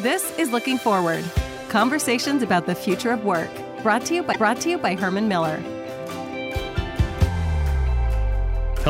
This is Looking Forward Conversations about the Future of Work, brought to you by, brought to you by Herman Miller.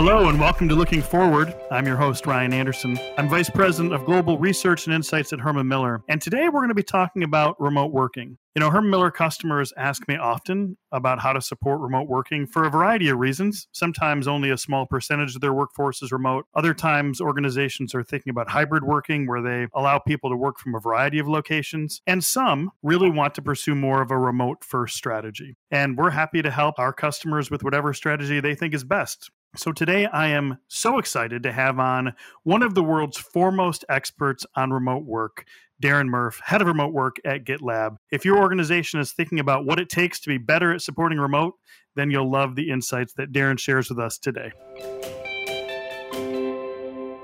Hello and welcome to Looking Forward. I'm your host, Ryan Anderson. I'm Vice President of Global Research and Insights at Herman Miller. And today we're going to be talking about remote working. You know, Herman Miller customers ask me often about how to support remote working for a variety of reasons. Sometimes only a small percentage of their workforce is remote. Other times, organizations are thinking about hybrid working where they allow people to work from a variety of locations. And some really want to pursue more of a remote first strategy. And we're happy to help our customers with whatever strategy they think is best. So, today I am so excited to have on one of the world's foremost experts on remote work, Darren Murph, head of remote work at GitLab. If your organization is thinking about what it takes to be better at supporting remote, then you'll love the insights that Darren shares with us today.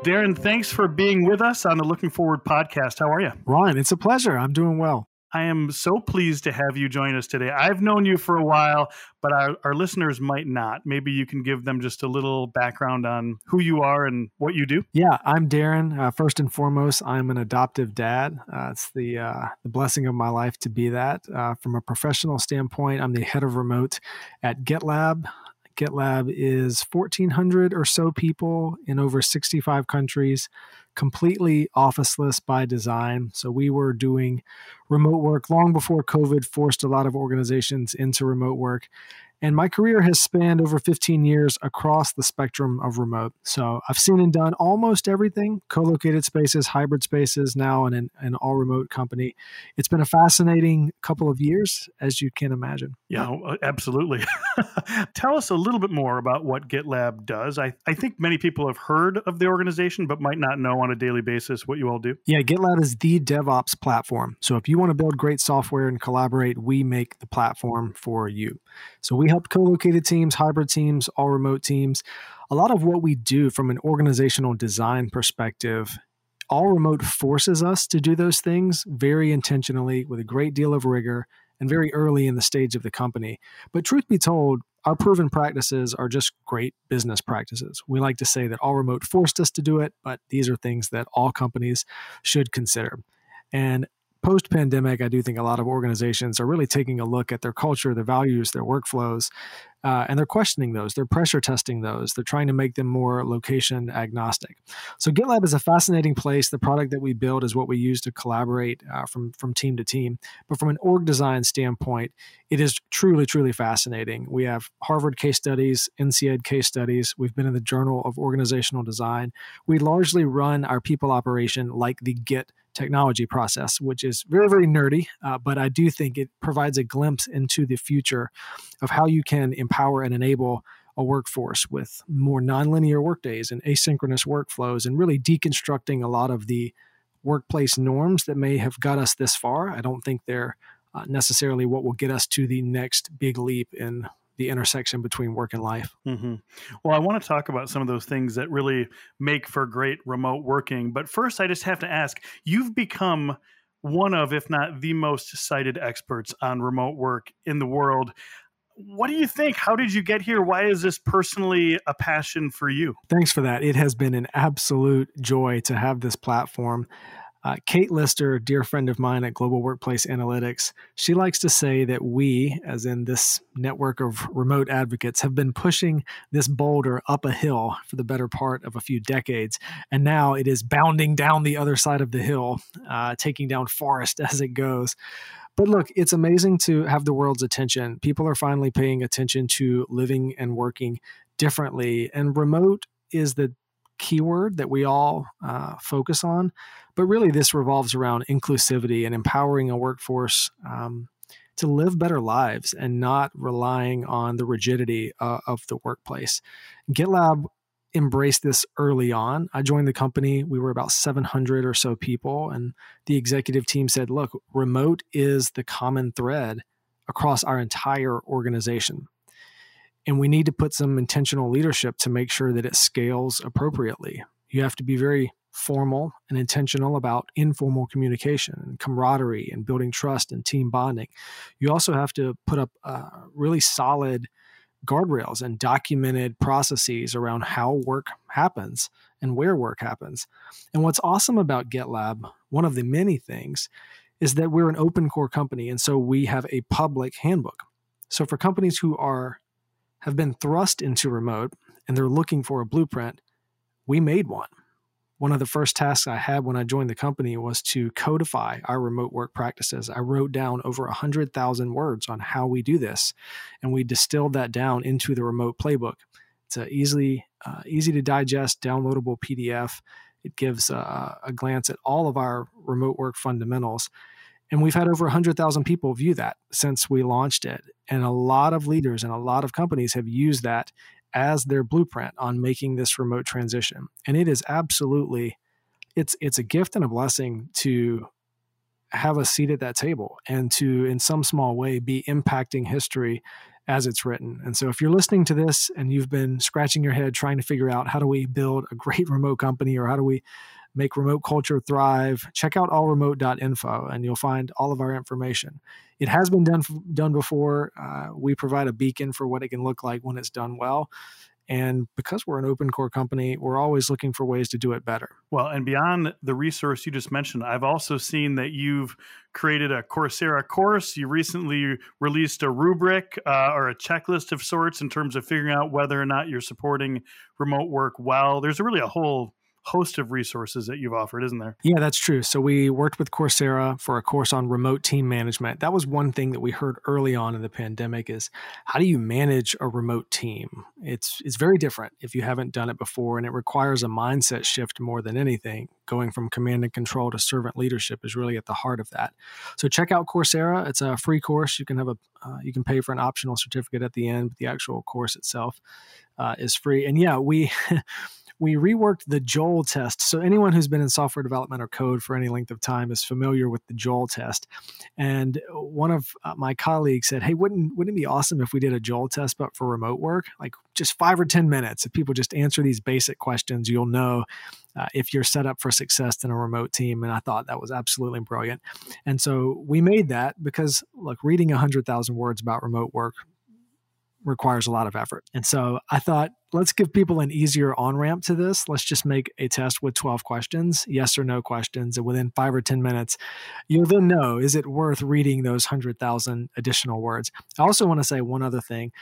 Darren, thanks for being with us on the Looking Forward podcast. How are you? Ryan, it's a pleasure. I'm doing well. I am so pleased to have you join us today. I've known you for a while, but our, our listeners might not. Maybe you can give them just a little background on who you are and what you do. Yeah, I'm Darren. Uh, first and foremost, I'm an adoptive dad. Uh, it's the uh, the blessing of my life to be that. Uh, from a professional standpoint, I'm the head of remote at GitLab. GitLab is 1,400 or so people in over 65 countries, completely officeless by design. So we were doing remote work long before COVID forced a lot of organizations into remote work. And my career has spanned over 15 years across the spectrum of remote. So I've seen and done almost everything co located spaces, hybrid spaces, now in an, an all remote company. It's been a fascinating couple of years, as you can imagine. Yeah, uh, absolutely. Tell us a little bit more about what GitLab does. I, I think many people have heard of the organization, but might not know on a daily basis what you all do. Yeah, GitLab is the DevOps platform. So if you want to build great software and collaborate, we make the platform for you. So we help co-located teams, hybrid teams, all remote teams. A lot of what we do from an organizational design perspective all remote forces us to do those things very intentionally with a great deal of rigor and very early in the stage of the company. But truth be told, our proven practices are just great business practices. We like to say that all remote forced us to do it, but these are things that all companies should consider. And post pandemic, I do think a lot of organizations are really taking a look at their culture, their values, their workflows, uh, and they're questioning those. They're pressure testing those. They're trying to make them more location agnostic. So GitLab is a fascinating place. The product that we build is what we use to collaborate uh, from from team to team. But from an org design standpoint, it is truly truly fascinating. We have Harvard case studies, INSEAD case studies. We've been in the Journal of Organizational Design. We largely run our people operation like the Git technology process, which is very, very nerdy, uh, but I do think it provides a glimpse into the future of how you can empower and enable a workforce with more nonlinear workdays and asynchronous workflows and really deconstructing a lot of the workplace norms that may have got us this far. I don't think they're uh, necessarily what will get us to the next big leap in the intersection between work and life. Mm-hmm. Well, I want to talk about some of those things that really make for great remote working. But first, I just have to ask you've become one of, if not the most cited experts on remote work in the world. What do you think? How did you get here? Why is this personally a passion for you? Thanks for that. It has been an absolute joy to have this platform. Uh, Kate Lister, dear friend of mine at Global Workplace Analytics, she likes to say that we, as in this network of remote advocates, have been pushing this boulder up a hill for the better part of a few decades. And now it is bounding down the other side of the hill, uh, taking down forest as it goes. But look, it's amazing to have the world's attention. People are finally paying attention to living and working differently. And remote is the keyword that we all uh, focus on. But really, this revolves around inclusivity and empowering a workforce um, to live better lives and not relying on the rigidity uh, of the workplace. GitLab embraced this early on. I joined the company, we were about 700 or so people, and the executive team said, look, remote is the common thread across our entire organization. And we need to put some intentional leadership to make sure that it scales appropriately. You have to be very formal and intentional about informal communication and camaraderie and building trust and team bonding. You also have to put up a really solid guardrails and documented processes around how work happens and where work happens. And what's awesome about GitLab, one of the many things, is that we're an open core company. And so we have a public handbook. So for companies who are have been thrust into remote and they're looking for a blueprint, we made one one of the first tasks I had when I joined the company was to codify our remote work practices. I wrote down over 100,000 words on how we do this, and we distilled that down into the remote playbook. It's a easily uh, easy to digest, downloadable PDF. It gives a, a glance at all of our remote work fundamentals. And we've had over 100,000 people view that since we launched it. And a lot of leaders and a lot of companies have used that as their blueprint on making this remote transition. And it is absolutely it's it's a gift and a blessing to have a seat at that table and to in some small way be impacting history as it's written. And so if you're listening to this and you've been scratching your head trying to figure out how do we build a great remote company or how do we make remote culture thrive, check out allremote.info and you'll find all of our information. It has been done done before. Uh, we provide a beacon for what it can look like when it's done well. And because we're an open core company, we're always looking for ways to do it better. Well, and beyond the resource you just mentioned, I've also seen that you've created a Coursera course. You recently released a rubric uh, or a checklist of sorts in terms of figuring out whether or not you're supporting remote work well. There's really a whole host of resources that you've offered, isn't there? Yeah, that's true. So we worked with Coursera for a course on remote team management. That was one thing that we heard early on in the pandemic is how do you manage a remote team? It's it's very different if you haven't done it before and it requires a mindset shift more than anything. Going from command and control to servant leadership is really at the heart of that. So check out Coursera. It's a free course. You can have a uh, you can pay for an optional certificate at the end, but the actual course itself uh, is free. And yeah, we we reworked the Joel test. So anyone who's been in software development or code for any length of time is familiar with the Joel test. And one of uh, my colleagues said, "Hey, wouldn't wouldn't it be awesome if we did a Joel test but for remote work? Like just 5 or 10 minutes. If people just answer these basic questions, you'll know uh, if you're set up for success in a remote team. And I thought that was absolutely brilliant. And so we made that because, look, reading 100,000 words about remote work requires a lot of effort. And so I thought, let's give people an easier on ramp to this. Let's just make a test with 12 questions, yes or no questions. And within five or 10 minutes, you'll then know is it worth reading those 100,000 additional words? I also want to say one other thing.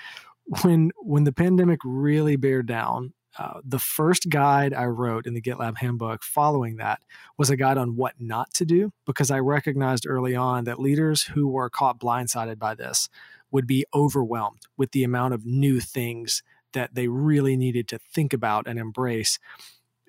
When, when the pandemic really bared down, uh, the first guide I wrote in the GitLab handbook following that was a guide on what not to do because I recognized early on that leaders who were caught blindsided by this would be overwhelmed with the amount of new things that they really needed to think about and embrace.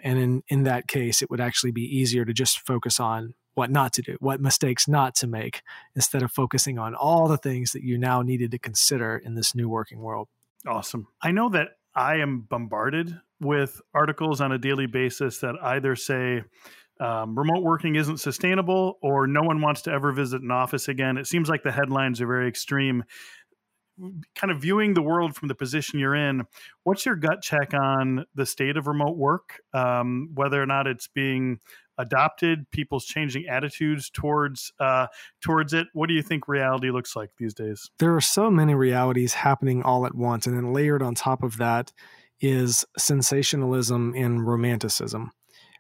And in, in that case, it would actually be easier to just focus on what not to do, what mistakes not to make, instead of focusing on all the things that you now needed to consider in this new working world. Awesome. I know that I am bombarded with articles on a daily basis that either say, um, remote working isn't sustainable or no one wants to ever visit an office again. It seems like the headlines are very extreme. Kind of viewing the world from the position you're in, what's your gut check on the state of remote work? Um, whether or not it's being adopted, people's changing attitudes towards uh, towards it. What do you think reality looks like these days? There are so many realities happening all at once, and then layered on top of that is sensationalism and romanticism.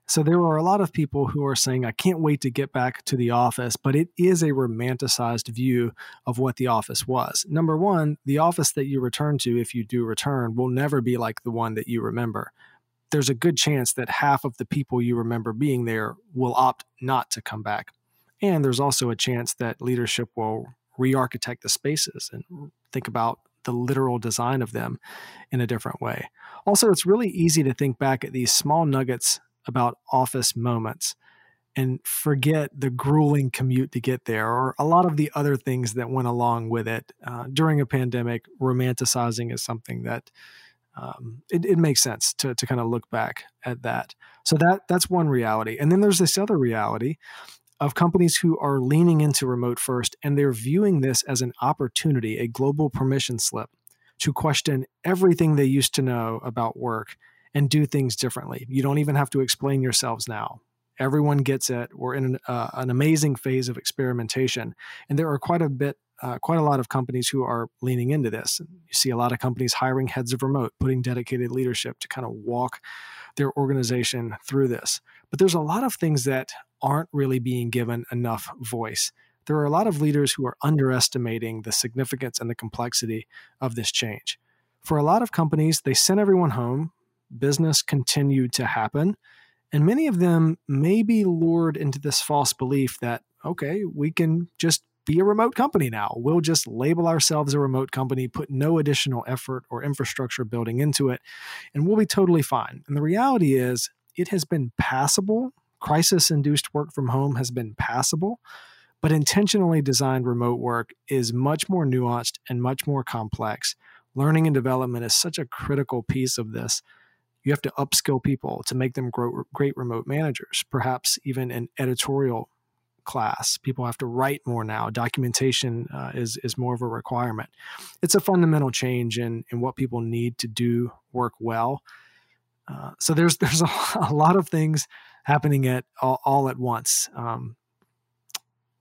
So there are a lot of people who are saying, I can't wait to get back to the office, but it is a romanticized view of what the office was. Number one, the office that you return to, if you do return, will never be like the one that you remember. There's a good chance that half of the people you remember being there will opt not to come back. And there's also a chance that leadership will re architect the spaces and think about the literal design of them in a different way. Also, it's really easy to think back at these small nuggets about office moments and forget the grueling commute to get there or a lot of the other things that went along with it. Uh, during a pandemic, romanticizing is something that um, it, it, makes sense to, to kind of look back at that. So that that's one reality. And then there's this other reality of companies who are leaning into remote first and they're viewing this as an opportunity, a global permission slip to question everything they used to know about work and do things differently. You don't even have to explain yourselves now. Everyone gets it. We're in an, uh, an amazing phase of experimentation, and there are quite a bit uh, quite a lot of companies who are leaning into this. You see a lot of companies hiring heads of remote, putting dedicated leadership to kind of walk their organization through this. But there's a lot of things that aren't really being given enough voice. There are a lot of leaders who are underestimating the significance and the complexity of this change. For a lot of companies, they sent everyone home, business continued to happen, and many of them may be lured into this false belief that, okay, we can just be a remote company now. We'll just label ourselves a remote company, put no additional effort or infrastructure building into it, and we'll be totally fine. And the reality is, it has been passable. Crisis induced work from home has been passable, but intentionally designed remote work is much more nuanced and much more complex. Learning and development is such a critical piece of this. You have to upskill people to make them grow, great remote managers, perhaps even an editorial class. People have to write more now. Documentation uh, is is more of a requirement. It's a fundamental change in in what people need to do work well. Uh, so there's there's a, a, lot of things happening at all, all at once. Um,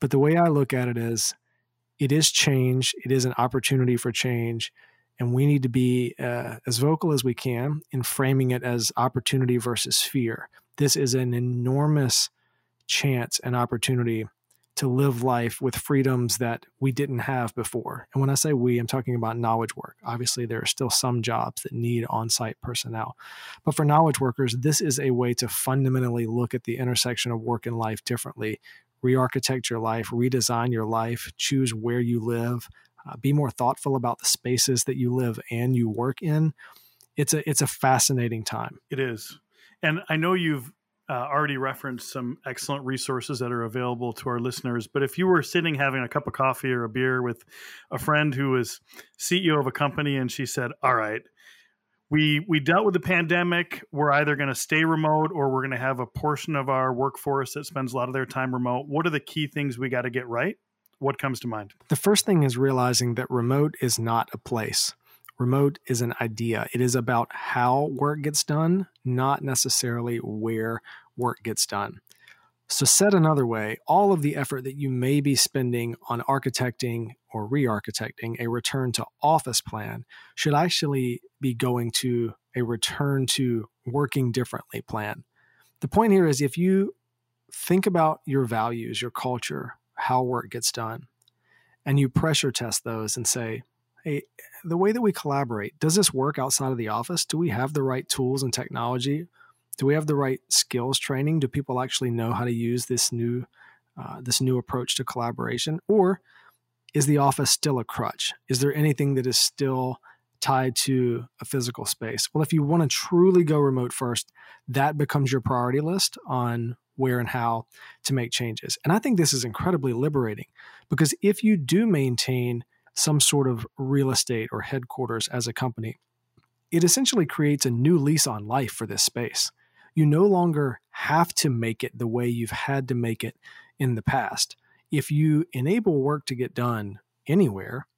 but the way I look at it is, it is change. It is an opportunity for change, and we need to be uh, as vocal as we can in framing it as opportunity versus fear. This is an enormous chance and opportunity to live life with freedoms that we didn't have before. And when I say we, I'm talking about knowledge work. Obviously, there are still some jobs that need on site personnel. But for knowledge workers, this is a way to fundamentally look at the intersection of work and life differently, re architect your life, redesign your life, choose where you live, uh, be more thoughtful about the spaces that you live and you work in. It's a, it's a fascinating time. It is. And I know you've uh, already referenced some excellent resources that are available to our listeners. But if you were sitting having a cup of coffee or a beer with a friend who is CEO of a company and she said, All right, we we dealt with the pandemic. We're either going to stay remote or we're going to have a portion of our workforce that spends a lot of their time remote. What are the key things we got to get right? What comes to mind? The first thing is realizing that remote is not a place. Remote is an idea. It is about how work gets done, not necessarily where work gets done. So, said another way, all of the effort that you may be spending on architecting or re architecting a return to office plan should actually be going to a return to working differently plan. The point here is if you think about your values, your culture, how work gets done, and you pressure test those and say, hey, the way that we collaborate, does this work outside of the office? Do we have the right tools and technology? Do we have the right skills training? Do people actually know how to use this new uh, this new approach to collaboration? Or is the office still a crutch? Is there anything that is still tied to a physical space? Well, if you want to truly go remote first, that becomes your priority list on where and how to make changes. And I think this is incredibly liberating because if you do maintain some sort of real estate or headquarters as a company, it essentially creates a new lease on life for this space. You no longer have to make it the way you've had to make it in the past. If you enable work to get done anywhere,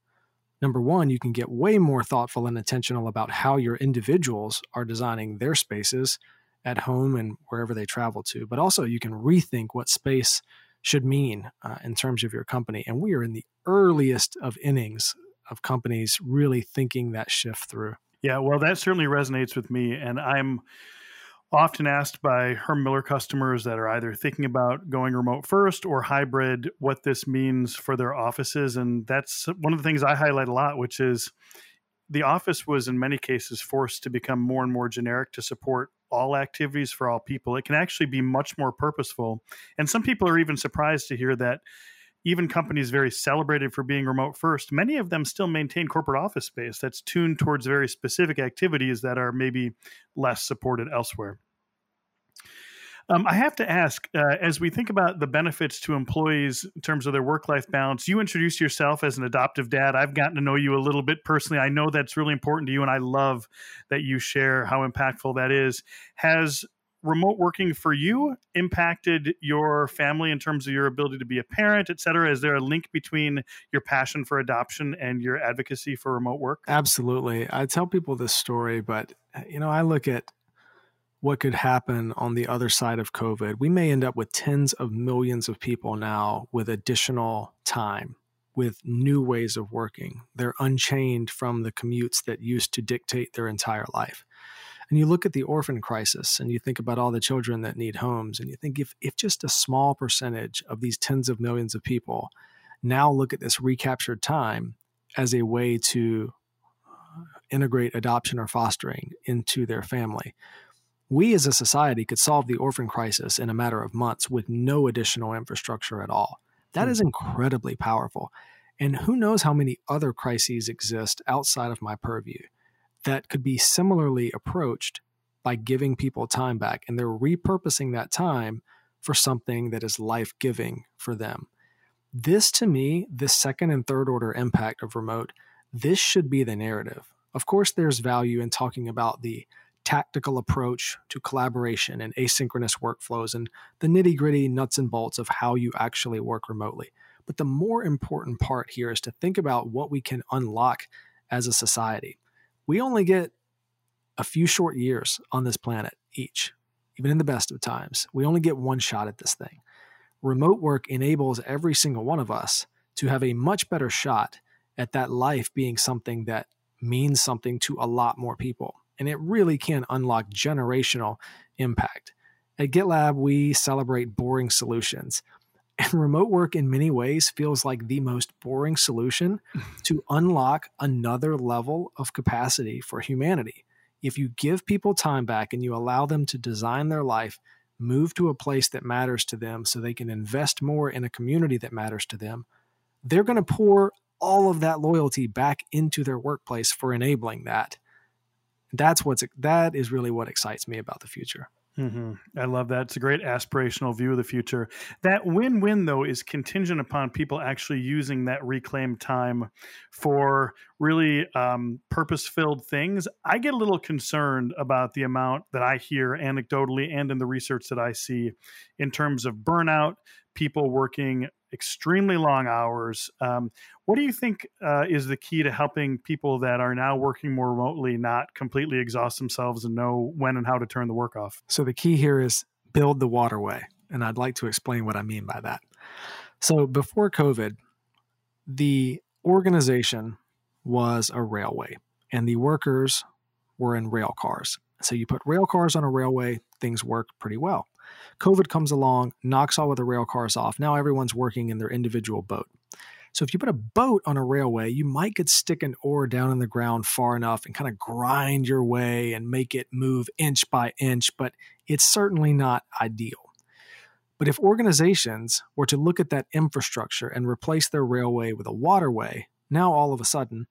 number one, you can get way more thoughtful and intentional about how your individuals are designing their spaces at home and wherever they travel to. But also, you can rethink what space should mean uh, in terms of your company. And we are in the earliest of innings of companies really thinking that shift through. Yeah, well, that certainly resonates with me. And I'm often asked by Herman Miller customers that are either thinking about going remote first or hybrid what this means for their offices. And that's one of the things I highlight a lot, which is the office was in many cases forced to become more and more generic to support all activities for all people. It can actually be much more purposeful. And some people are even surprised to hear that even companies very celebrated for being remote first, many of them still maintain corporate office space that's tuned towards very specific activities that are maybe less supported elsewhere. Um, I have to ask, uh, as we think about the benefits to employees in terms of their work life balance, you introduced yourself as an adoptive dad. I've gotten to know you a little bit personally. I know that's really important to you, and I love that you share how impactful that is. Has remote working for you impacted your family in terms of your ability to be a parent, et cetera? Is there a link between your passion for adoption and your advocacy for remote work? Absolutely. I tell people this story, but you know, I look at what could happen on the other side of COVID. We may end up with tens of millions of people now with additional time with new ways of working. They're unchained from the commutes that used to dictate their entire life. And you look at the orphan crisis and you think about all the children that need homes, and you think if, if just a small percentage of these tens of millions of people now look at this recaptured time as a way to uh, integrate adoption or fostering into their family, we as a society could solve the orphan crisis in a matter of months with no additional infrastructure at all. That is hmm. incredibly powerful. And who knows how many other crises exist outside of my purview that could be similarly approached by giving people time back. And they're repurposing that time for something that is life giving for them. This, to me, this second and third order impact of remote, this should be the narrative. Of course, there's value in talking about the tactical approach to collaboration and asynchronous workflows and the nitty gritty nuts and bolts of how you actually work remotely. But the more important part here is to think about what we can unlock as a society. We only get a few short years on this planet each, even in the best of times. We only get one shot at this thing. Remote work enables every single one of us to have a much better shot at that life being something that means something to a lot more people and it really can unlock generational impact. At GitLab, we celebrate boring solutions. And remote work, in many ways, feels like the most boring solution to unlock another level of capacity for humanity. If you give people time back and you allow them to design their life, move to a place that matters to them so they can invest more in a community that matters to them, they're going to pour all of that loyalty back into their workplace for enabling that that's what's that is really what excites me about the future. Mm-hmm. I love that. It's a great aspirational view of the future. That win win, though, is contingent upon people actually using that reclaimed time for really um, purpose filled things. I get a little concerned about the amount that I hear anecdotally and in the research that I see in terms of burnout, people working extremely long hours. Um, what do you think uh, is the key to helping people that are now working more remotely not completely exhaust themselves and know when and how to turn the work off? So, the key here is build the waterway. And I'd like to explain what I mean by that. So, before COVID, the organization was a railway, and the workers were in rail cars. So, you put rail cars on a railway, things work pretty well. COVID comes along, knocks all of the rail cars off. Now everyone's working in their individual boat. So if you put a boat on a railway, you might could stick an oar down in the ground far enough and kind of grind your way and make it move inch by inch, but it's certainly not ideal. But if organizations were to look at that infrastructure and replace their railway with a waterway, now all of a sudden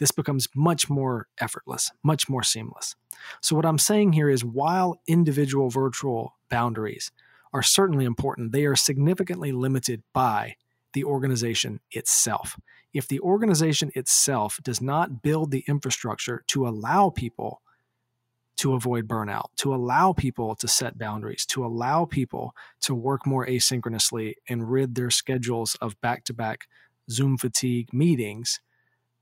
this becomes much more effortless, much more seamless. So, what I'm saying here is while individual virtual boundaries are certainly important, they are significantly limited by the organization itself. If the organization itself does not build the infrastructure to allow people to avoid burnout, to allow people to set boundaries, to allow people to work more asynchronously and rid their schedules of back to back Zoom fatigue meetings,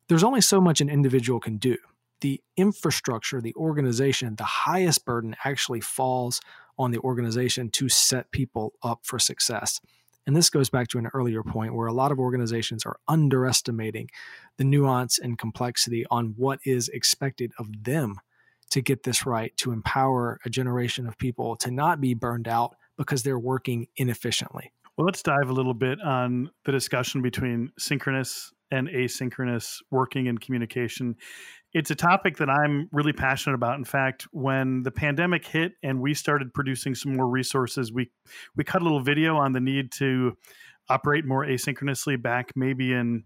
there's only so much an individual can do. The infrastructure, the organization, the highest burden actually falls on the organization to set people up for success. And this goes back to an earlier point where a lot of organizations are underestimating the nuance and complexity on what is expected of them to get this right, to empower a generation of people to not be burned out because they're working inefficiently. Well, let's dive a little bit on the discussion between synchronous and asynchronous working and communication. It's a topic that I'm really passionate about. In fact, when the pandemic hit and we started producing some more resources, we we cut a little video on the need to operate more asynchronously back maybe in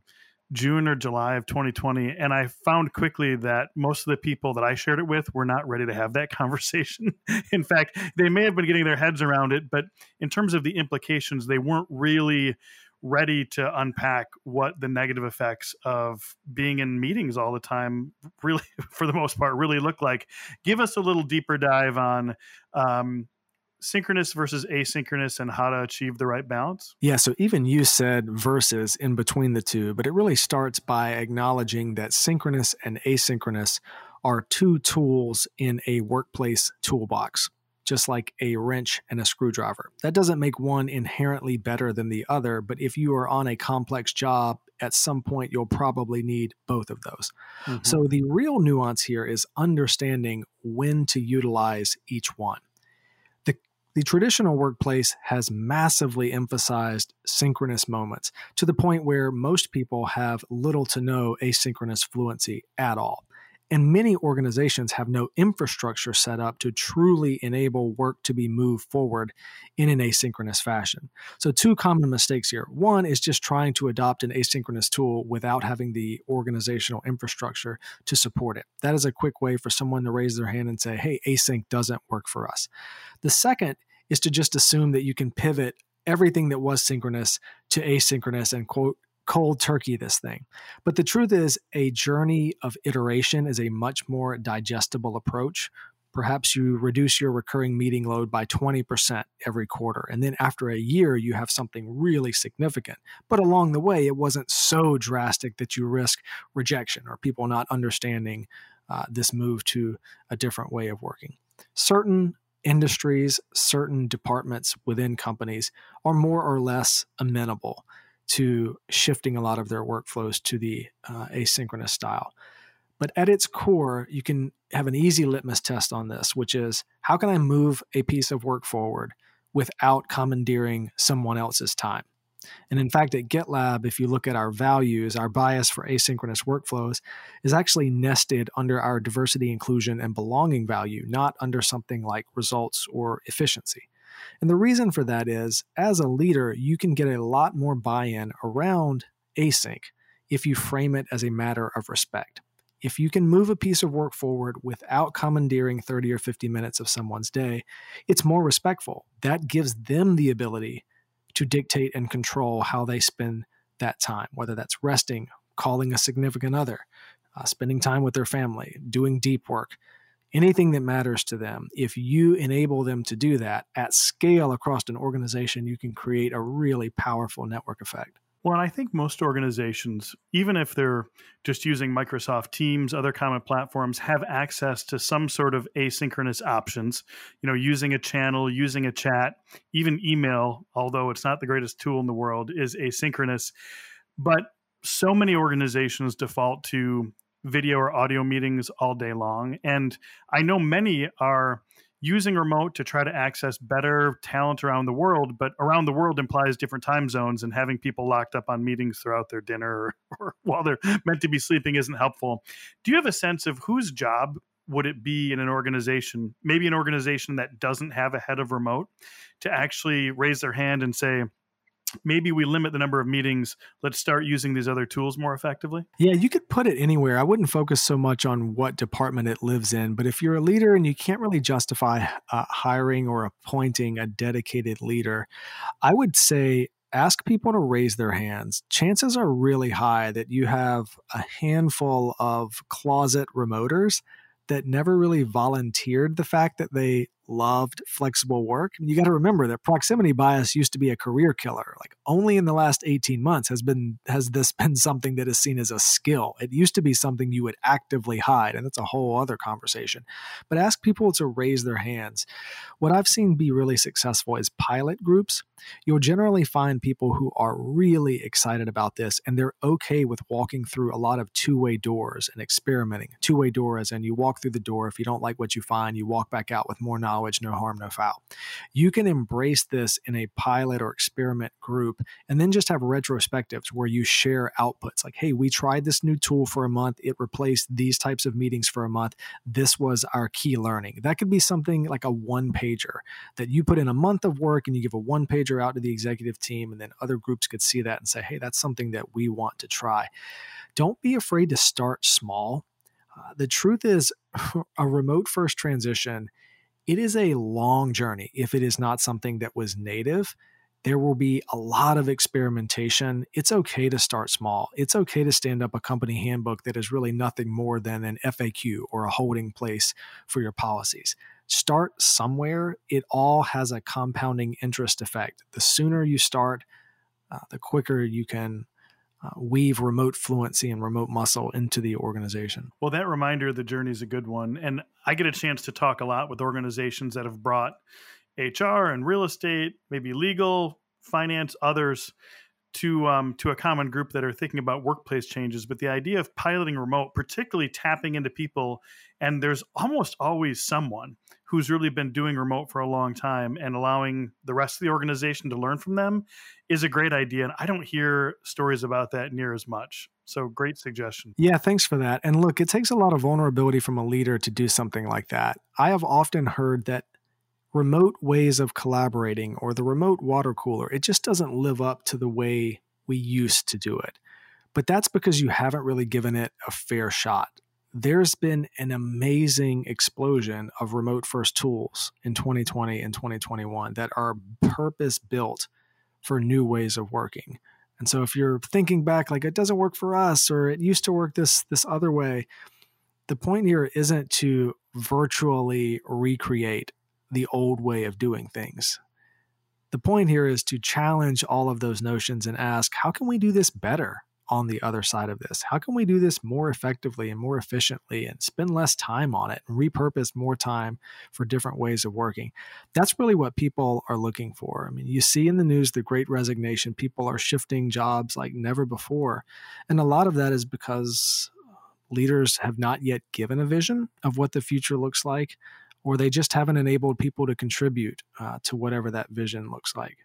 June or July of 2020. And I found quickly that most of the people that I shared it with were not ready to have that conversation. in fact, they may have been getting their heads around it, but in terms of the implications, they weren't really ready to unpack what the negative effects of being in meetings all the time really for the most part really look like. Give us a little deeper dive on um, synchronous versus asynchronous and how to achieve the right balance. Yeah so even you said versus in between the two but it really starts by acknowledging that synchronous and asynchronous are two tools in a workplace toolbox just like a wrench and a screwdriver. That doesn't make one inherently better than the other, but if you are on a complex job at some point you'll probably need both of those. Mm-hmm. So the real nuance here is understanding when to utilize each one. The, the traditional workplace has massively emphasized synchronous moments to the point where most people have little to no asynchronous fluency at all. And many organizations have no infrastructure set up to truly enable work to be moved forward in an asynchronous fashion. So, two common mistakes here. One is just trying to adopt an asynchronous tool without having the organizational infrastructure to support it. That is a quick way for someone to raise their hand and say, hey, async doesn't work for us. The second is to just assume that you can pivot everything that was synchronous to asynchronous and quote cold turkey this thing. But the truth is, a journey of iteration is a much more digestible approach. Perhaps you reduce your recurring meeting load by 20% every quarter. And then after a year, you have something really significant. But along the way, it wasn't so drastic that you risk rejection or people not understanding uh, this move to a different way of working. Certain industries, certain departments within companies are more or less amenable to shifting a lot of their workflows to the uh, asynchronous style. But at its core, you can have an easy litmus test on this, which is how can I move a piece of work forward without commandeering someone else's time? And in fact, at GitLab, if you look at our values, our bias for asynchronous workflows is actually nested under our diversity, inclusion, and belonging value, not under something like results or efficiency. And the reason for that is, as a leader, you can get a lot more buy in around async if you frame it as a matter of respect. If you can move a piece of work forward without commandeering 30 or 50 minutes of someone's day, it's more respectful. That gives them the ability to dictate and control how they spend that time, whether that's resting, calling a significant other, uh, spending time with their family, doing deep work anything that matters to them, if you enable them to do that at scale across an organization, you can create a really powerful network effect. Well, and I think most organizations, even if they're just using Microsoft Teams, other common platforms, have access to some sort of asynchronous options. You know, using a channel, using a chat, even email, although it's not the greatest tool in the world, is asynchronous. But so many organizations default to video or audio meetings all day long. And I know many are using remote to try to access better talent around the world, but around the world implies different time zones, and having people locked up on meetings throughout their dinner or, or while they're meant to be sleeping isn't helpful. Do you have a sense of whose job would it be in an organization, maybe an organization that doesn't have a head of remote, to actually raise their hand and say, maybe we limit the number of meetings. Let's start using these other tools more effectively. Yeah you could put it anywhere. I wouldn't focus so much on what department it lives in but if you're a leader and you can't really justify uh, hiring or appointing a dedicated leader i would say ask people to raise their hands. Chances are really high that you have a handful of closet remoters that never really volunteered the fact that they loved flexible work. You got to remember that proximity bias used to be a career killer. Like only in the last 18 months has been has this been something that is seen as a skill. It used to be something you would actively hide, and that's a whole other conversation. But ask people to raise their hands. What I've seen be really successful is pilot groups. You'll generally find people who are really excited about this and they're okay with walking through a lot of two-way doors and experimenting. Two-way door as in you walk through the door, if you don't like what you find, you walk back out with more knowledge knowledge, no harm, no foul. You can embrace this in a pilot or experiment group and then just have retrospectives where you share outputs like, hey, we tried this new tool for a month. It replaced these types of meetings for a month. This was our key learning. That could be something like a one pager that you put in a month of work and you give a one pager out to the executive team, and then other groups could see that and say, hey, that's something that we want to try. Don't be afraid to start small. Uh, the truth is, a remote first transition it is a long journey if it is not something that was native. There will be a lot of experimentation. It's okay to start small. It's okay to stand up a company handbook that is really nothing more than an FAQ or a holding place for your policies. Start somewhere. It all has a compounding interest effect. The sooner you start, uh, the quicker you can uh, weave remote fluency and remote muscle into the organization. Well, that reminder of the journey is a good one. And I get a chance to talk a lot with organizations that have brought HR and real estate, maybe legal, finance, others to um, to a common group that are thinking about workplace changes, but the idea of piloting remote, particularly tapping into people, and there's almost always someone who's really been doing remote for a long time and allowing the rest of the organization to learn from them is a great idea. And I don't hear stories about that near as much. So great suggestion. Yeah, thanks for that. And look, it takes a lot of vulnerability from a leader to do something like that. I have often heard that remote ways of collaborating or the remote water cooler, it just doesn't live up to the way we used to do it. But that's because you haven't really given it a fair shot. There's been an amazing explosion of remote first tools in 2020 and 2021 that are purpose built for new ways of working. And so if you're thinking back like it doesn't work for us or it used to work this this other way, the point here isn't to virtually recreate the old way of doing things. The point here is to challenge all of those notions and ask, how can we do this better on the other side of this? How can we do this more effectively and more efficiently and spend less time on it and repurpose more time for different ways of working? That's really what people are looking for. I mean, you see in the news the great resignation, people are shifting jobs like never before. And a lot of that is because leaders have not yet given a vision of what the future looks like or they just haven't enabled people to contribute uh, to whatever that vision looks like.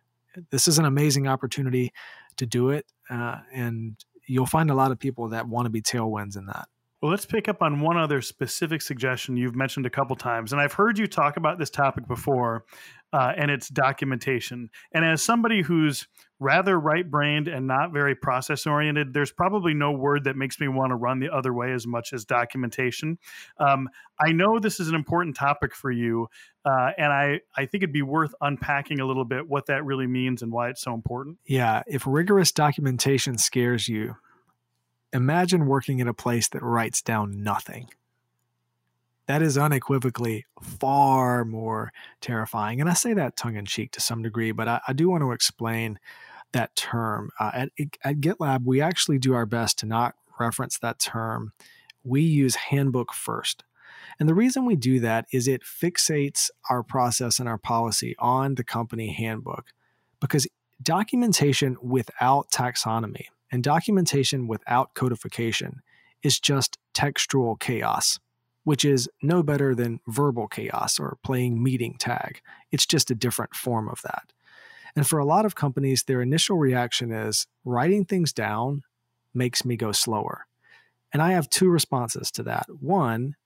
This is an amazing opportunity to do it, uh, and you'll find a lot of people that want to be tailwinds in that. Well, let's pick up on one other specific suggestion you've mentioned a couple times, and I've heard you talk about this topic before, uh, and it's documentation. And as somebody who's rather right brained and not very process oriented, there's probably no word that makes me want to run the other way as much as documentation. Um, I know this is an important topic for you, uh, and I, I think it'd be worth unpacking a little bit what that really means and why it's so important. Yeah, if rigorous documentation scares you, imagine working in a place that writes down nothing that is unequivocally far more terrifying. And I say that tongue in cheek to some degree, but I, I do want to explain that term. Uh, at, at GitLab, we actually do our best to not reference that term. We use handbook first. And the reason we do that is it fixates our process and our policy on the company handbook because documentation without taxonomy and documentation without codification is just textual chaos which is no better than verbal chaos or playing meeting tag. It's just a different form of that. And for a lot of companies, their initial reaction is writing things down makes me go slower. And I have two responses to that. One,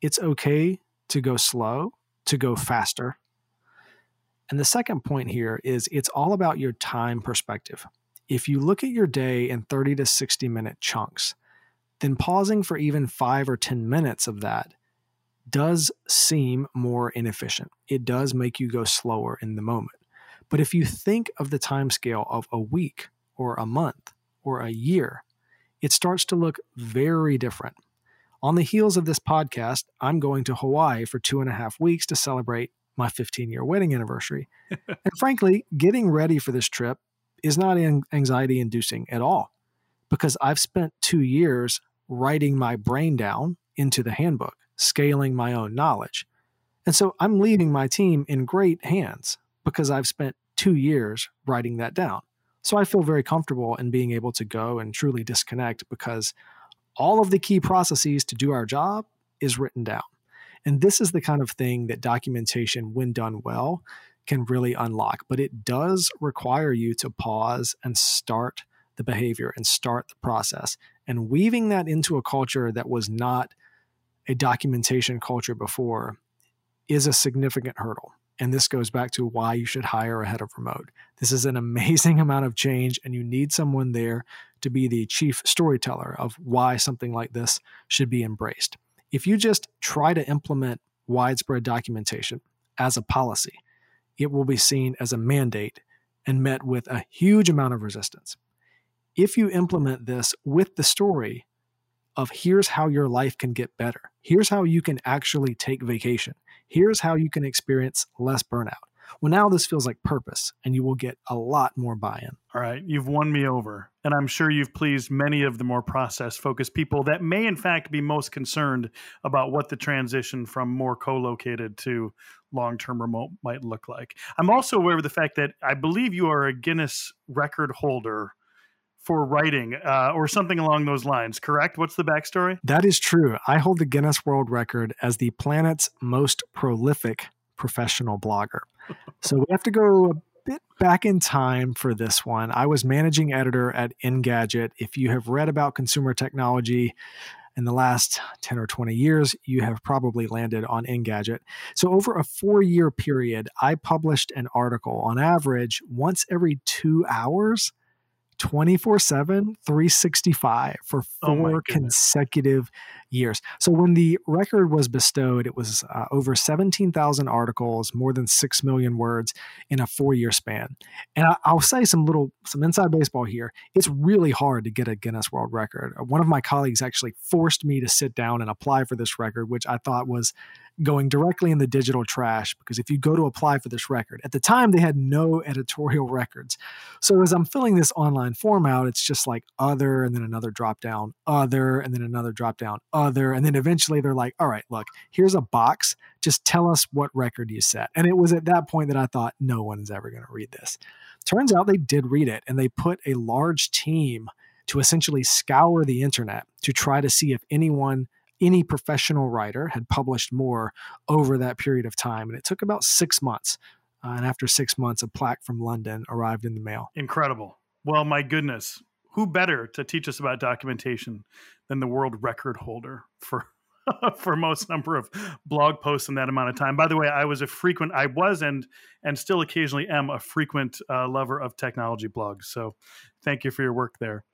it's okay to go slow, to go faster. And the second point here is it's all about your time perspective. If you look at your day in 30 to 60 minute chunks, then pausing for even five or 10 minutes of that does seem more inefficient. It does make you go slower in the moment. But if you think of the time scale of a week or a month or a year, it starts to look very different. On the heels of this podcast, I'm going to Hawaii for two and a half weeks to celebrate my 15 year wedding anniversary. and frankly, getting ready for this trip is not anxiety inducing at all because I've spent two years writing my brain down into the handbook, scaling my own knowledge. And so I'm leaving my team in great hands because I've spent two years writing that down. So I feel very comfortable in being able to go and truly disconnect because all of the key processes to do our job is written down. And this is the kind of thing that documentation, when done well, can really unlock. But it does require you to pause and start the behavior and start the process. And weaving that into a culture that was not a documentation culture before is a significant hurdle. And this goes back to why you should hire a head of remote. This is an amazing amount of change, and you need someone there to be the chief storyteller of why something like this should be embraced. If you just try to implement widespread documentation as a policy, it will be seen as a mandate and met with a huge amount of resistance if you implement this with the story of here's how your life can get better, here's how you can actually take vacation, here's how you can experience less burnout. Well, now this feels like purpose, and you will get a lot more buy in. All right, you've won me over. And I'm sure you've pleased many of the more process focused people that may, in fact, be most concerned about what the transition from more co located to long term remote might look like. I'm also aware of the fact that I believe you are a Guinness record holder for writing uh, or something along those lines, correct? What's the backstory? That is true. I hold the Guinness World Record as the planet's most prolific professional blogger. so we have to go a bit back in time for this one. I was managing editor at Engadget. If you have read about consumer technology, in the last 10 or 20 years, you have probably landed on Engadget. So, over a four year period, I published an article on average once every two hours 24 7, 365 for oh four oh consecutive years. So when the record was bestowed, it was uh, over 17,000 articles, more than 6 million words in a four year span. And I, will say some little, some inside baseball here. It's really hard to get a Guinness World Record. One of my colleagues actually forced me to sit down and apply for this record, which I thought was going directly in the digital trash because if you go to apply for this record, at the time they had no editorial records. So as I'm filling this online form out, it's just like other and then another drop down, other and then another drop down, other. And then eventually they're like, all right, look, here's a box. Just tell us what record you set. And it was at that point that I thought, no one's ever going to read this. Turns out they did read it and they put a large team to essentially scour the internet to try to see if anyone any professional writer had published more over that period of time. And it took about six months. Uh, and after six months, a plaque from London arrived in the mail. Incredible. Well, my goodness. Who better to teach us about documentation than the world record holder for for most number of blog posts in that amount of time. By the way, I was a frequent, I was and and still occasionally am a frequent uh, lover of technology blogs. So, thank you for your work there.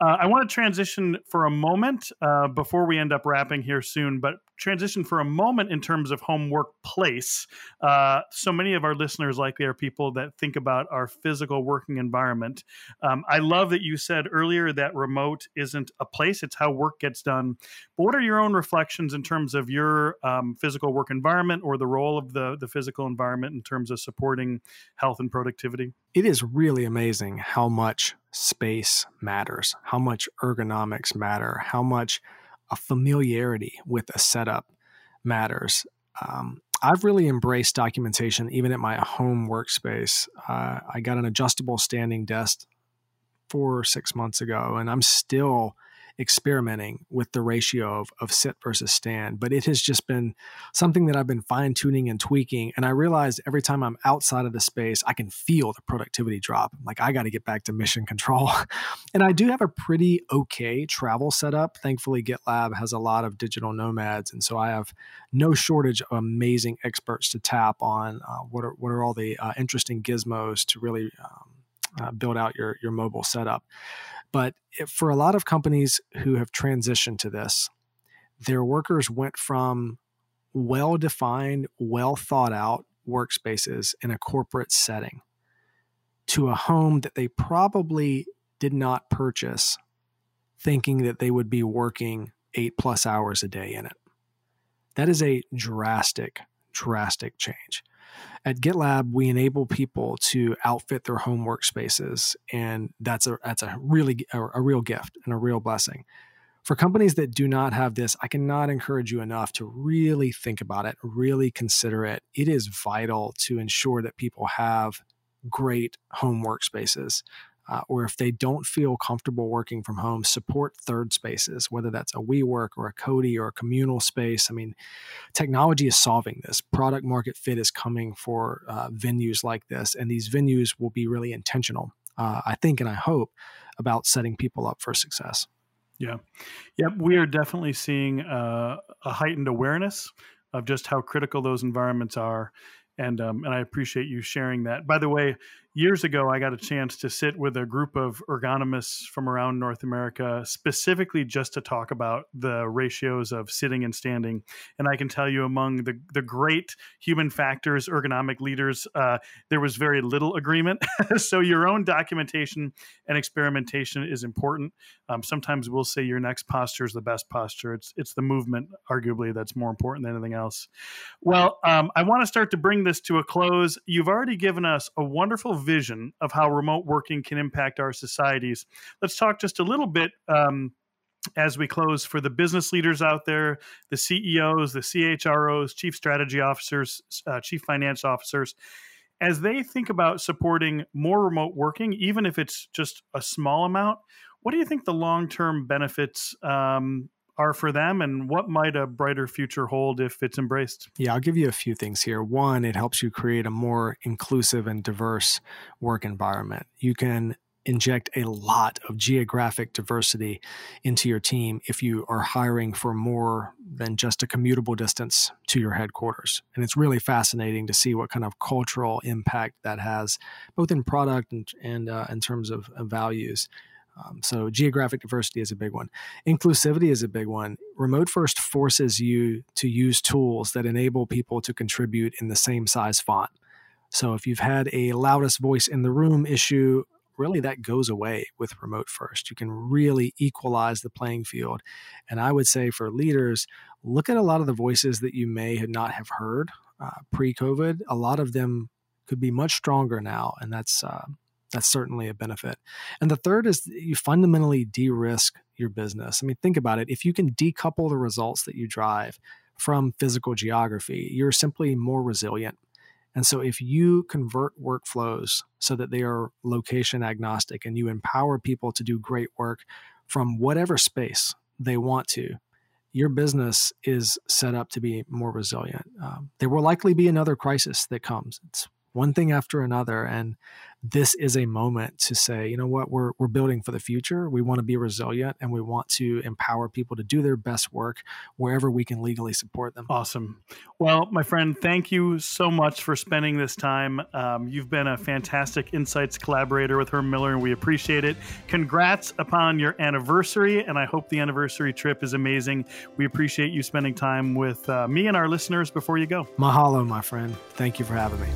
Uh, I want to transition for a moment uh, before we end up wrapping here soon, but transition for a moment in terms of home workplace. Uh, so many of our listeners likely are people that think about our physical working environment. Um, I love that you said earlier that remote isn't a place, it's how work gets done. But what are your own reflections in terms of your um, physical work environment or the role of the, the physical environment in terms of supporting health and productivity? It is really amazing how much space matters, how much ergonomics matter, how much a familiarity with a setup matters. Um, I've really embraced documentation even at my home workspace. Uh, I got an adjustable standing desk four or six months ago, and I'm still experimenting with the ratio of, of sit versus stand, but it has just been something that I've been fine tuning and tweaking. And I realized every time I'm outside of the space, I can feel the productivity drop. Like I got to get back to mission control. and I do have a pretty okay travel setup. Thankfully, GitLab has a lot of digital nomads. And so I have no shortage of amazing experts to tap on. Uh, what, are, what are all the uh, interesting gizmos to really um, uh, build out your, your mobile setup? But for a lot of companies who have transitioned to this, their workers went from well defined, well thought out workspaces in a corporate setting to a home that they probably did not purchase thinking that they would be working eight plus hours a day in it. That is a drastic, drastic change. At GitLab, we enable people to outfit their home workspaces, and that's a that's a really a, a real gift and a real blessing. For companies that do not have this, I cannot encourage you enough to really think about it, really consider it. It is vital to ensure that people have great home workspaces uh, or if they don't feel comfortable working from home, support third spaces, whether that's a WeWork or a Codi or a communal space. I mean, technology is solving this. Product market fit is coming for uh, venues like this, and these venues will be really intentional, uh, I think, and I hope, about setting people up for success. Yeah. Yep. We are definitely seeing uh, a heightened awareness of just how critical those environments are. And, um, and I appreciate you sharing that. By the way, years ago, I got a chance to sit with a group of ergonomists from around North America, specifically just to talk about the ratios of sitting and standing. And I can tell you, among the, the great human factors, ergonomic leaders, uh, there was very little agreement. so, your own documentation and experimentation is important. Um, sometimes we'll say your next posture is the best posture. It's it's the movement, arguably, that's more important than anything else. Well, um, I want to start to bring this to a close. You've already given us a wonderful vision of how remote working can impact our societies. Let's talk just a little bit. Um, as we close for the business leaders out there, the CEOs, the CHROs, chief strategy officers, uh, chief finance officers, as they think about supporting more remote working, even if it's just a small amount, what do you think the long term benefits um, are for them and what might a brighter future hold if it's embraced? Yeah, I'll give you a few things here. One, it helps you create a more inclusive and diverse work environment. You can inject a lot of geographic diversity into your team if you are hiring for more than just a commutable distance to your headquarters. And it's really fascinating to see what kind of cultural impact that has, both in product and, and uh, in terms of, of values. Um, so geographic diversity is a big one. Inclusivity is a big one. Remote first forces you to use tools that enable people to contribute in the same size font. So if you've had a loudest voice in the room issue, really that goes away with remote first. You can really equalize the playing field. And I would say for leaders, look at a lot of the voices that you may not have heard uh, pre-COVID. A lot of them could be much stronger now, and that's uh, that's certainly a benefit. And the third is you fundamentally de risk your business. I mean, think about it. If you can decouple the results that you drive from physical geography, you're simply more resilient. And so, if you convert workflows so that they are location agnostic and you empower people to do great work from whatever space they want to, your business is set up to be more resilient. Um, there will likely be another crisis that comes. It's one thing after another. And this is a moment to say, you know what, we're, we're building for the future. We want to be resilient and we want to empower people to do their best work wherever we can legally support them. Awesome. Well, my friend, thank you so much for spending this time. Um, you've been a fantastic insights collaborator with Herman Miller, and we appreciate it. Congrats upon your anniversary, and I hope the anniversary trip is amazing. We appreciate you spending time with uh, me and our listeners before you go. Mahalo, my friend. Thank you for having me.